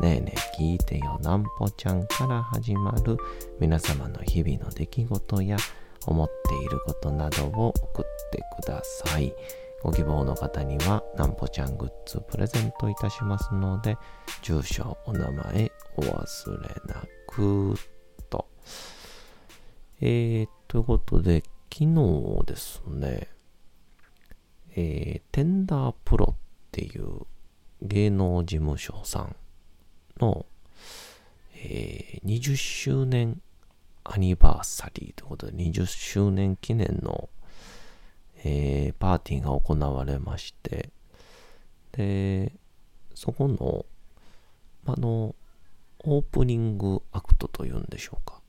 ねえねえ聞いてよなんぽちゃんから始まる皆様の日々の出来事や思っていることなどを送ってください。ご希望の方にはなんぽちゃんグッズプレゼントいたしますので、住所、お名前お忘れなくと。えー、ということで、昨日ですね、えー、テンダープロっていう芸能事務所さんの、えー、20周年アニバーサリーということで、20周年記念の、えー、パーティーが行われまして、で、そこの、あの、オープニングアクトというんでしょうか。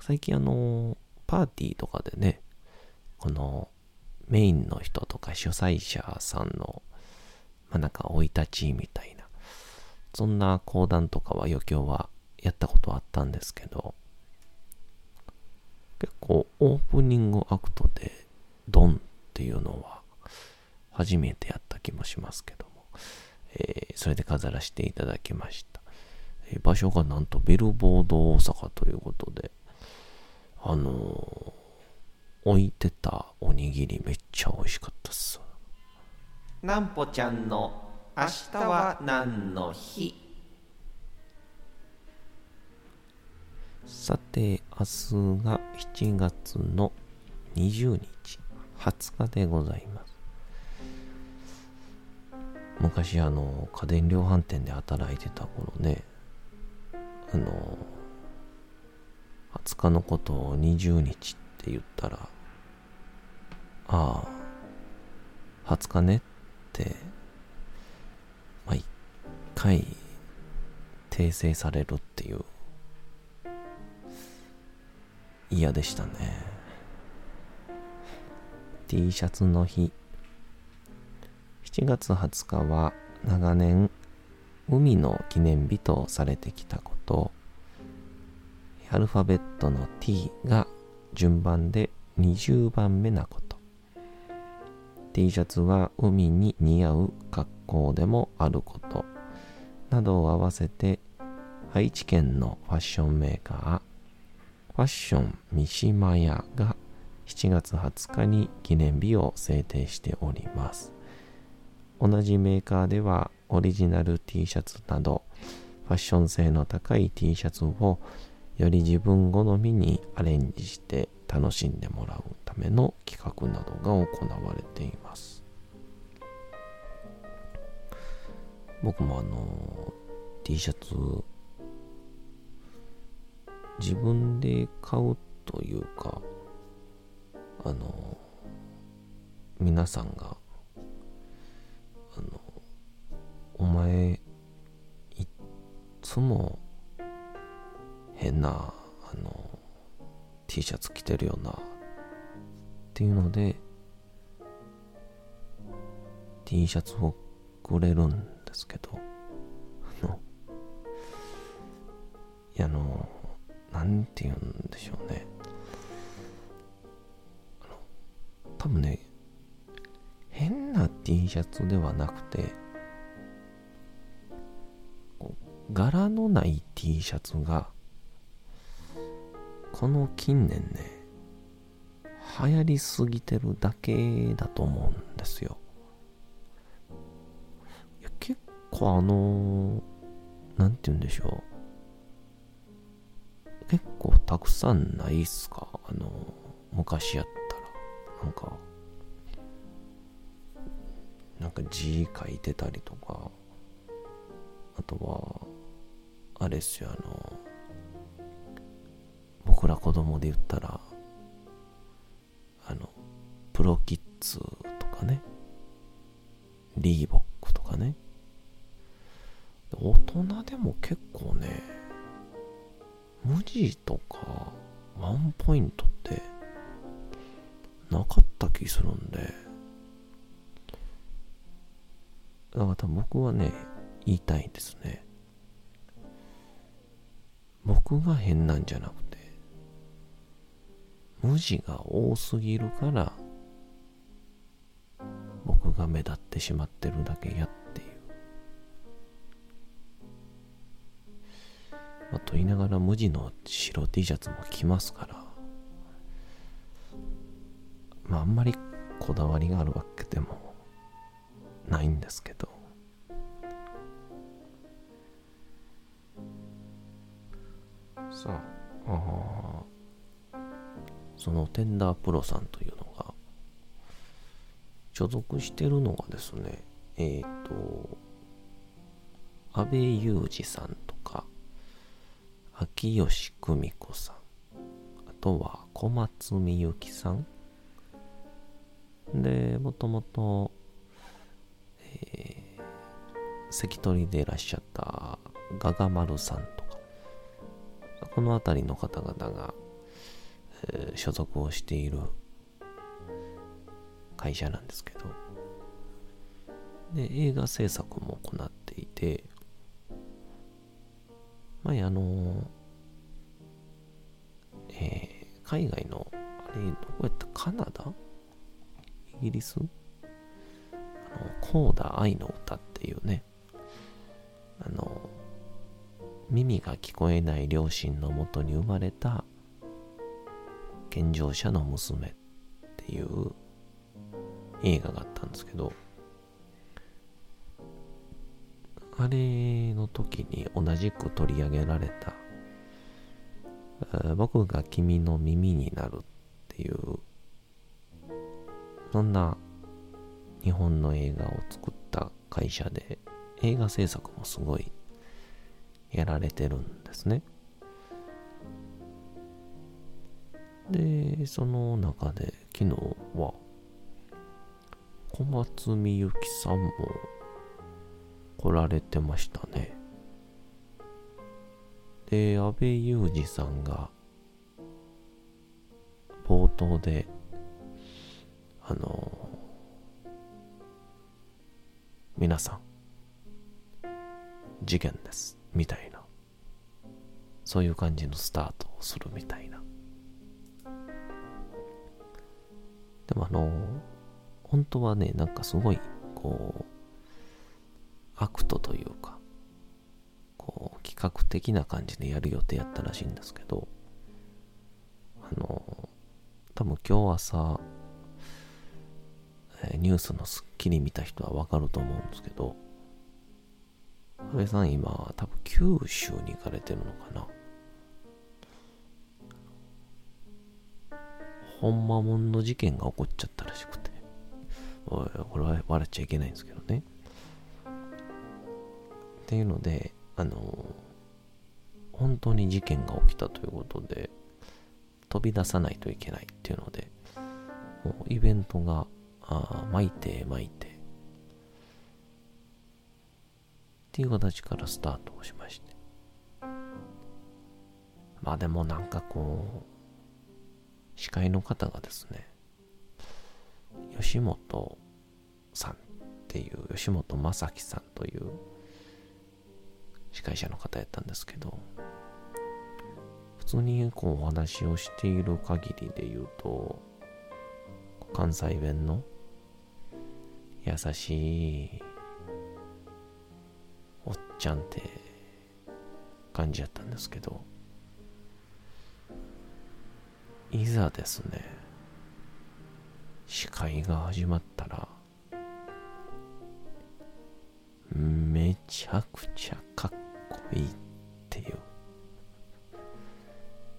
最近あの、パーティーとかでね、このメインの人とか主催者さんの、まあ、なんか生い立ちみたいそんな講談とかは余興はやったことあったんですけど、結構オープニングアクトでドンっていうのは初めてやった気もしますけども、えー、それで飾らせていただきました。えー、場所がなんとビルボード大阪ということで、あのー、置いてたおにぎりめっちゃ美味しかったっす。なんぽちゃんの明日は何の日？さて、明日が7月の20日、20日でございます。昔、あの、家電量販店で働いてた頃ね、あの、20日のことを20日って言ったら、ああ、20日ねって回訂正されるっていう嫌でしたね。T シャツの日。7月20日は長年海の記念日とされてきたこと。アルファベットの T が順番で20番目なこと。T シャツは海に似合う格好でもあること。などを合わせて愛知県のファッションメーカーファッション三島屋が7月20日に記念日を制定しております。同じメーカーではオリジナル T シャツなどファッション性の高い T シャツをより自分好みにアレンジして楽しんでもらうための企画などが行われています。僕もあの T シャツ自分で買うというかあの皆さんがあのお前いつも変なあの T シャツ着てるよなっていうので T シャツをくれるんですけど、あの、いや、あの、なんて言うんでしょうね。あの、多分ね、変な T シャツではなくて、柄のない T シャツが、この近年ね、流行りすぎてるだけだと思うんですよ。構あの、なんて言うんでしょう。結構たくさんないっすか？あの、昔やったら。なんか、なんか字書いてたりとか、あとは、あれっすよ、あの、僕ら子供で言ったら、あの、プロキッズとかね、リーボックとかね、大人でも結構ね、無地とかワンポイントってなかった気するんで、だから多分僕はね、言いたいんですね。僕が変なんじゃなくて、無地が多すぎるから、僕が目立ってしまってるだけやってまあ、と言いながら無地の白 T シャツも着ますから、まああんまりこだわりがあるわけでもないんですけど、さあ、あそのテンダープロさんというのが、所属してるのがですね、えっ、と、安倍裕二さんとか、秋吉久美子さん、あとは小松美幸さん、で、もともと、えー、関取でいらっしゃったガガ丸さんとか、この辺りの方々が、えー所属をしている会社なんですけど、で、映画制作も行っていて、前あの、えー海外の、あれ、どこやった？カナダ？イギリス？あの、コーダ愛の歌っていうね、あの、耳が聞こえない両親のもとに生まれた健常者の娘っていう映画があったんですけど、あれの時に同じく取り上げられた、僕が君の耳になるっていう、そんな日本の映画を作った会社で、映画制作もすごいやられてるんですね。で、その中で昨日は小松美幸さんも来られてましたね。で、安倍裕二さんが冒頭であの皆さん事件ですみたいなそういう感じのスタートをするみたいなでもあの本当はねなんかすごいこうアクトというかこう企画的な感じでやる予定やったらしいんですけどあの多分今日朝ニュースのスッキリ見た人はわかると思うんですけど安倍さん今多分九州に行かれてるのかな。ほんまもんの事件が起こっちゃったらしくて。おいこれは笑っちゃいけないんですけどね。っていうのであの本当に事件が起きたということで飛び出さないといけないっていうのでもうイベントがあ巻いて巻いてっていう形からスタートをしまして。まあでもなんかこう司会の方がですね吉本さんっていう吉本正樹さんという司会者の方やったんですけど普通にこうお話をしている限りで言うと関西弁の優しいおっちゃんって感じやったんですけどいざですね司会が始まったらめちゃくちゃかっいいっていう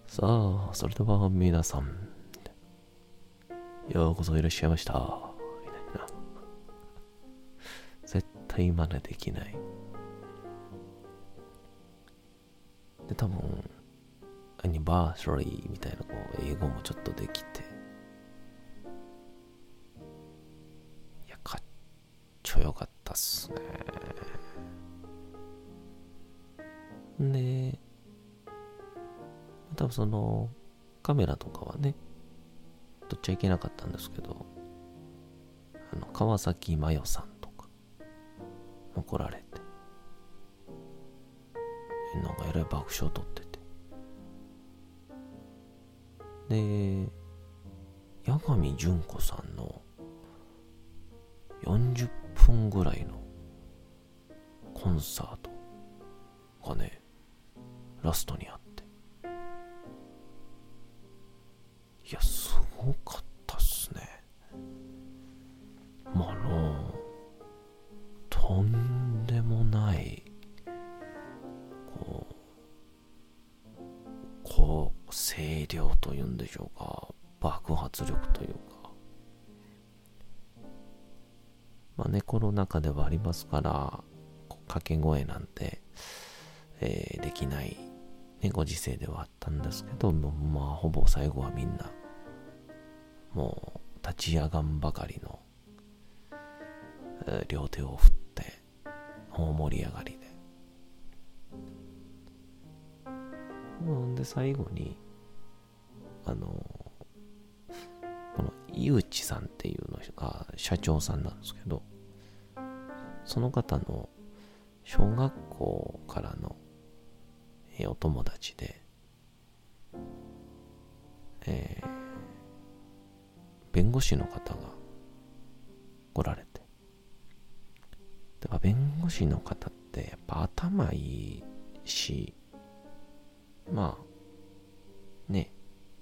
さあ、それでは皆さん、ようこそいらっしゃいました。みたいな。絶対真似できない。で、多分、アニバーサリーみたいな、こう、英語もちょっとできて、多分その、カメラとかはね、撮っちゃいけなかったんですけど、あの、川崎麻世さんとか、怒られて、なんかえらい爆笑取ってて。で、八神純子さんの40分ぐらいのコンサートがね、ラストにや、すごかったっすね。まあの、とんでもない、こう、こう、声量というんでしょうか、爆発力というか、まあね、コロナ禍ではありますから、掛け声なんて、えーできない、ね、ご時世ではあったんですけど、まあ、ほぼ最後はみんな、もう、立ち上がんばかりの、両手を振って、大盛り上がりで。うんで、最後に、あの、この、井内さんっていうのが社長さんなんですけど、その方の小学校からのお友達で、え護士の方が来られて。でまあ弁護士の方ってやっぱ頭いいし、まあ、ね、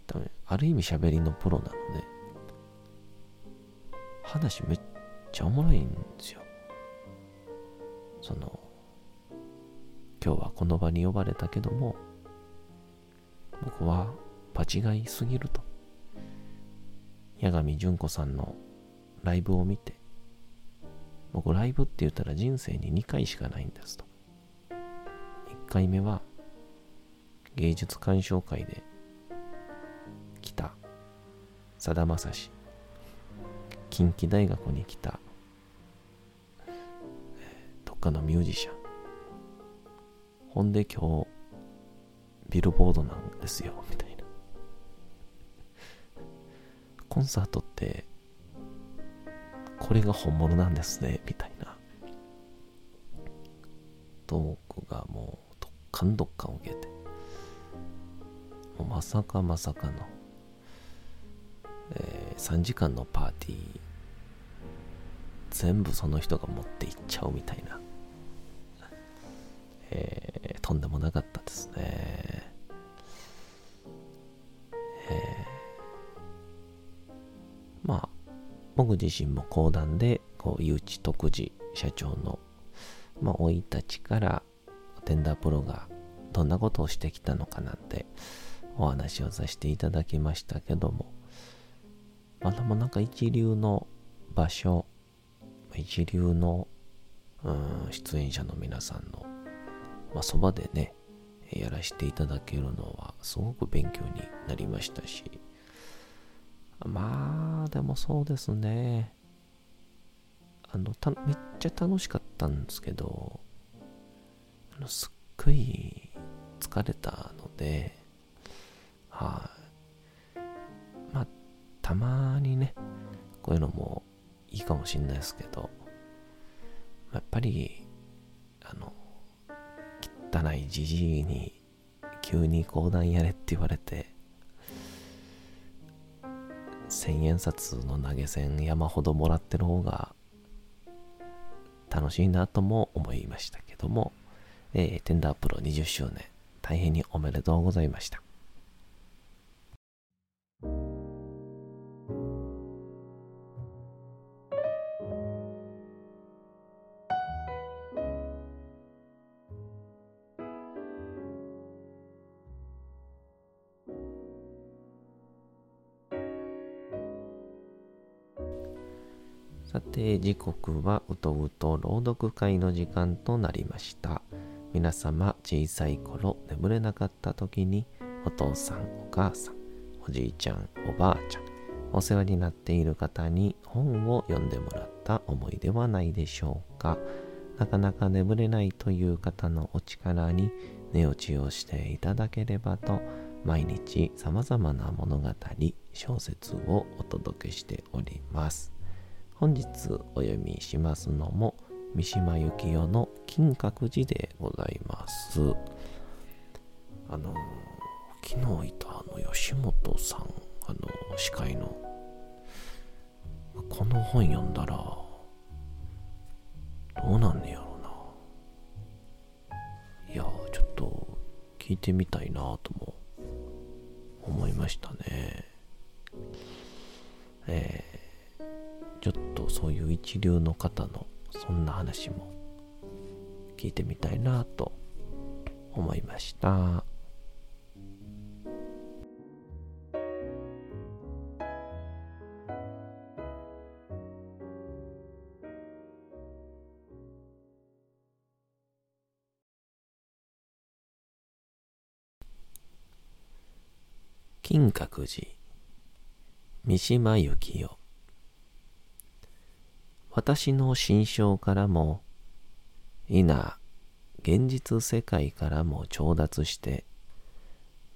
多分ある意味喋りのプロなので、話めっちゃおもろいんですよ。その、今日はこの場に呼ばれたけども、僕は場違いすぎると。八神純子さんのライブを見て、僕ライブって言ったら人生に2回しかないんですと。1回目は芸術鑑賞会で来たさだまさし近畿大学に来たどっかのミュージシャンほんで今日ビルボードなんですよみたいなコンサートってこれが本物なんですねみたいな。トークがもうどっかんどっかん受けて。まさかまさかの、えー3時間のパーティー全部その人が持っていっちゃうみたいな、えーとんでもなかったですね。僕自身も講談でこう誘致徳次社長のまあ生い立ちからテンダープロがどんなことをしてきたのかなんてお話をさせていただきましたけども。まだもなんか一流の場所一流のうん出演者の皆さんのまあそばでねやらせていただけるのはすごく勉強になりましたし。まあでもそうですね。あのためっちゃ楽しかったんですけどあのすっごい疲れたのではい、まあたまにねこういうのもいいかもしんないですけどやっぱりあの汚いじじいに急に講談やれって言われて千円札の投げ銭山ほどもらってる方が楽しいなとも思いましたけども、えーテンダープロ20周年大変におめでとうございました。さて、時刻はうとうと朗読会の時間となりました。皆様、小さい頃眠れなかった時に、お父さん、お母さん、おじいちゃん、おばあちゃん、お世話になっている方に本を読んでもらった思いではないでしょうか。なかなか眠れないという方のお力に寝落ちをしていただければと、毎日様々な物語、小説をお届けしております。本日お読みしますのも、三島由紀夫の金閣寺でございます。あの、昨日いたあの吉本さん、あの、司会の、この本読んだら、どうなんねやろな。いや、ちょっと聞いてみたいなとも思いましたね。えー、ちょっとそういう一流の方のそんな話も聞いてみたいなと思いました。金閣寺三島由紀夫私の心象からも否現実世界からも調達して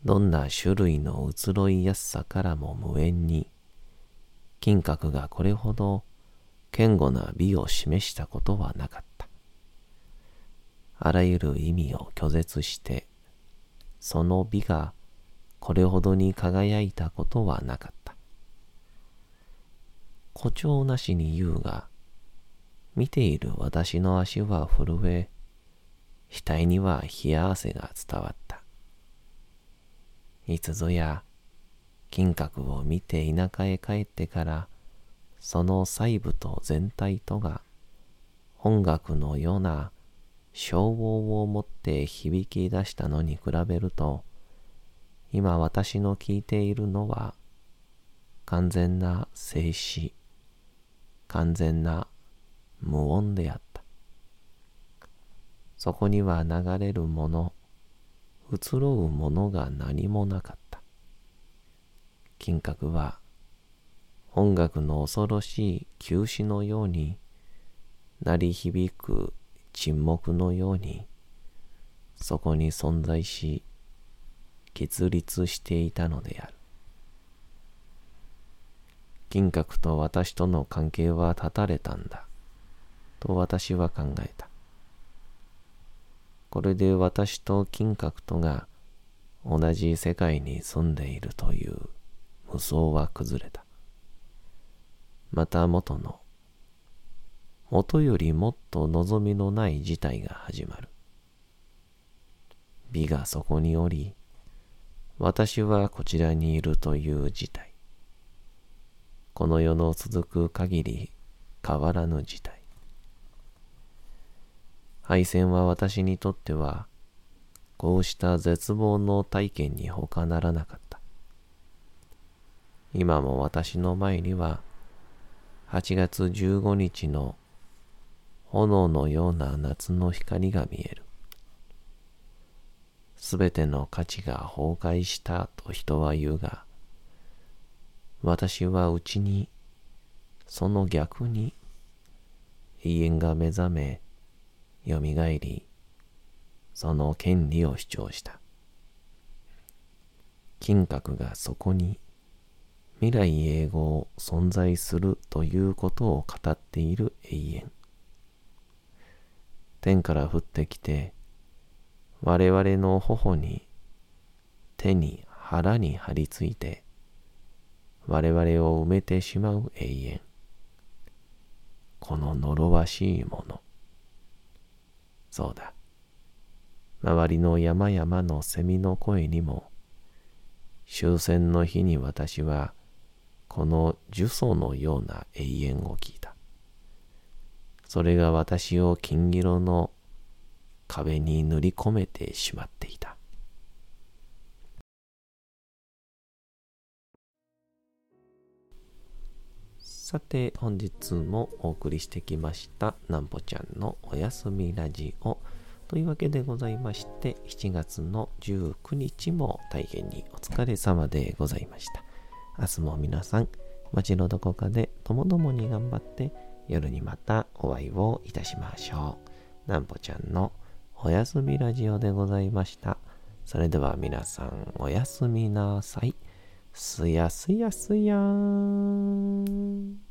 どんな種類の移ろいやすさからも無縁に金閣がこれほど堅固な美を示したことはなかったあらゆる意味を拒絶してその美がこれほどに輝いたことはなかった。誇張なしに言うが、見ている私の足は震え、額には冷や汗が伝わった。いつぞや、金閣を見て田舎へ帰ってから、その細部と全体とが、音楽のような昭和をもって響き出したのに比べると、今私の聞いているのは完全な静止、完全な無音であった。そこには流れるもの、移ろうものが何もなかった。金閣は音楽の恐ろしい休止のように鳴り響く沈黙のようにそこに存在し結立していたのである。金閣と私との関係は断たれたんだ。と私は考えた。これで私と金閣とが同じ世界に住んでいるという無双は崩れた。また元の、元よりもっと望みのない事態が始まる。美がそこにおり、私はこちらにいるという事態。この世の続く限り変わらぬ事態。敗戦は私にとっては、こうした絶望の体験に他ならなかった。今も私の前には、8月15日の炎のような夏の光が見える。すべての価値が崩壊したと人は言うが、私はうちに、その逆に、永遠が目覚め、よみがえり、その権利を主張した。金閣がそこに、未来永劫存在するということを語っている永遠。天から降ってきて、我々の頬に、手に腹に張り付いて、我々を埋めてしまう永遠。この呪わしいもの。そうだ。周りの山々の蝉の声にも、終戦の日に私は、この呪詛のような永遠を聞いた。それが私を金色の壁に塗り込めてしまっていた。さて、本日もお送りしてきました、なんぽちゃんのおやすみラジオ。というわけでございまして、7月の19日も大変にお疲れ様でございました。明日も皆さん、街のどこかでともどもに頑張って、夜にまたお会いをいたしましょう。なんぽちゃんのおやすみラジオでございました。それでは皆さんおやすみなさい。すやすやすやーん。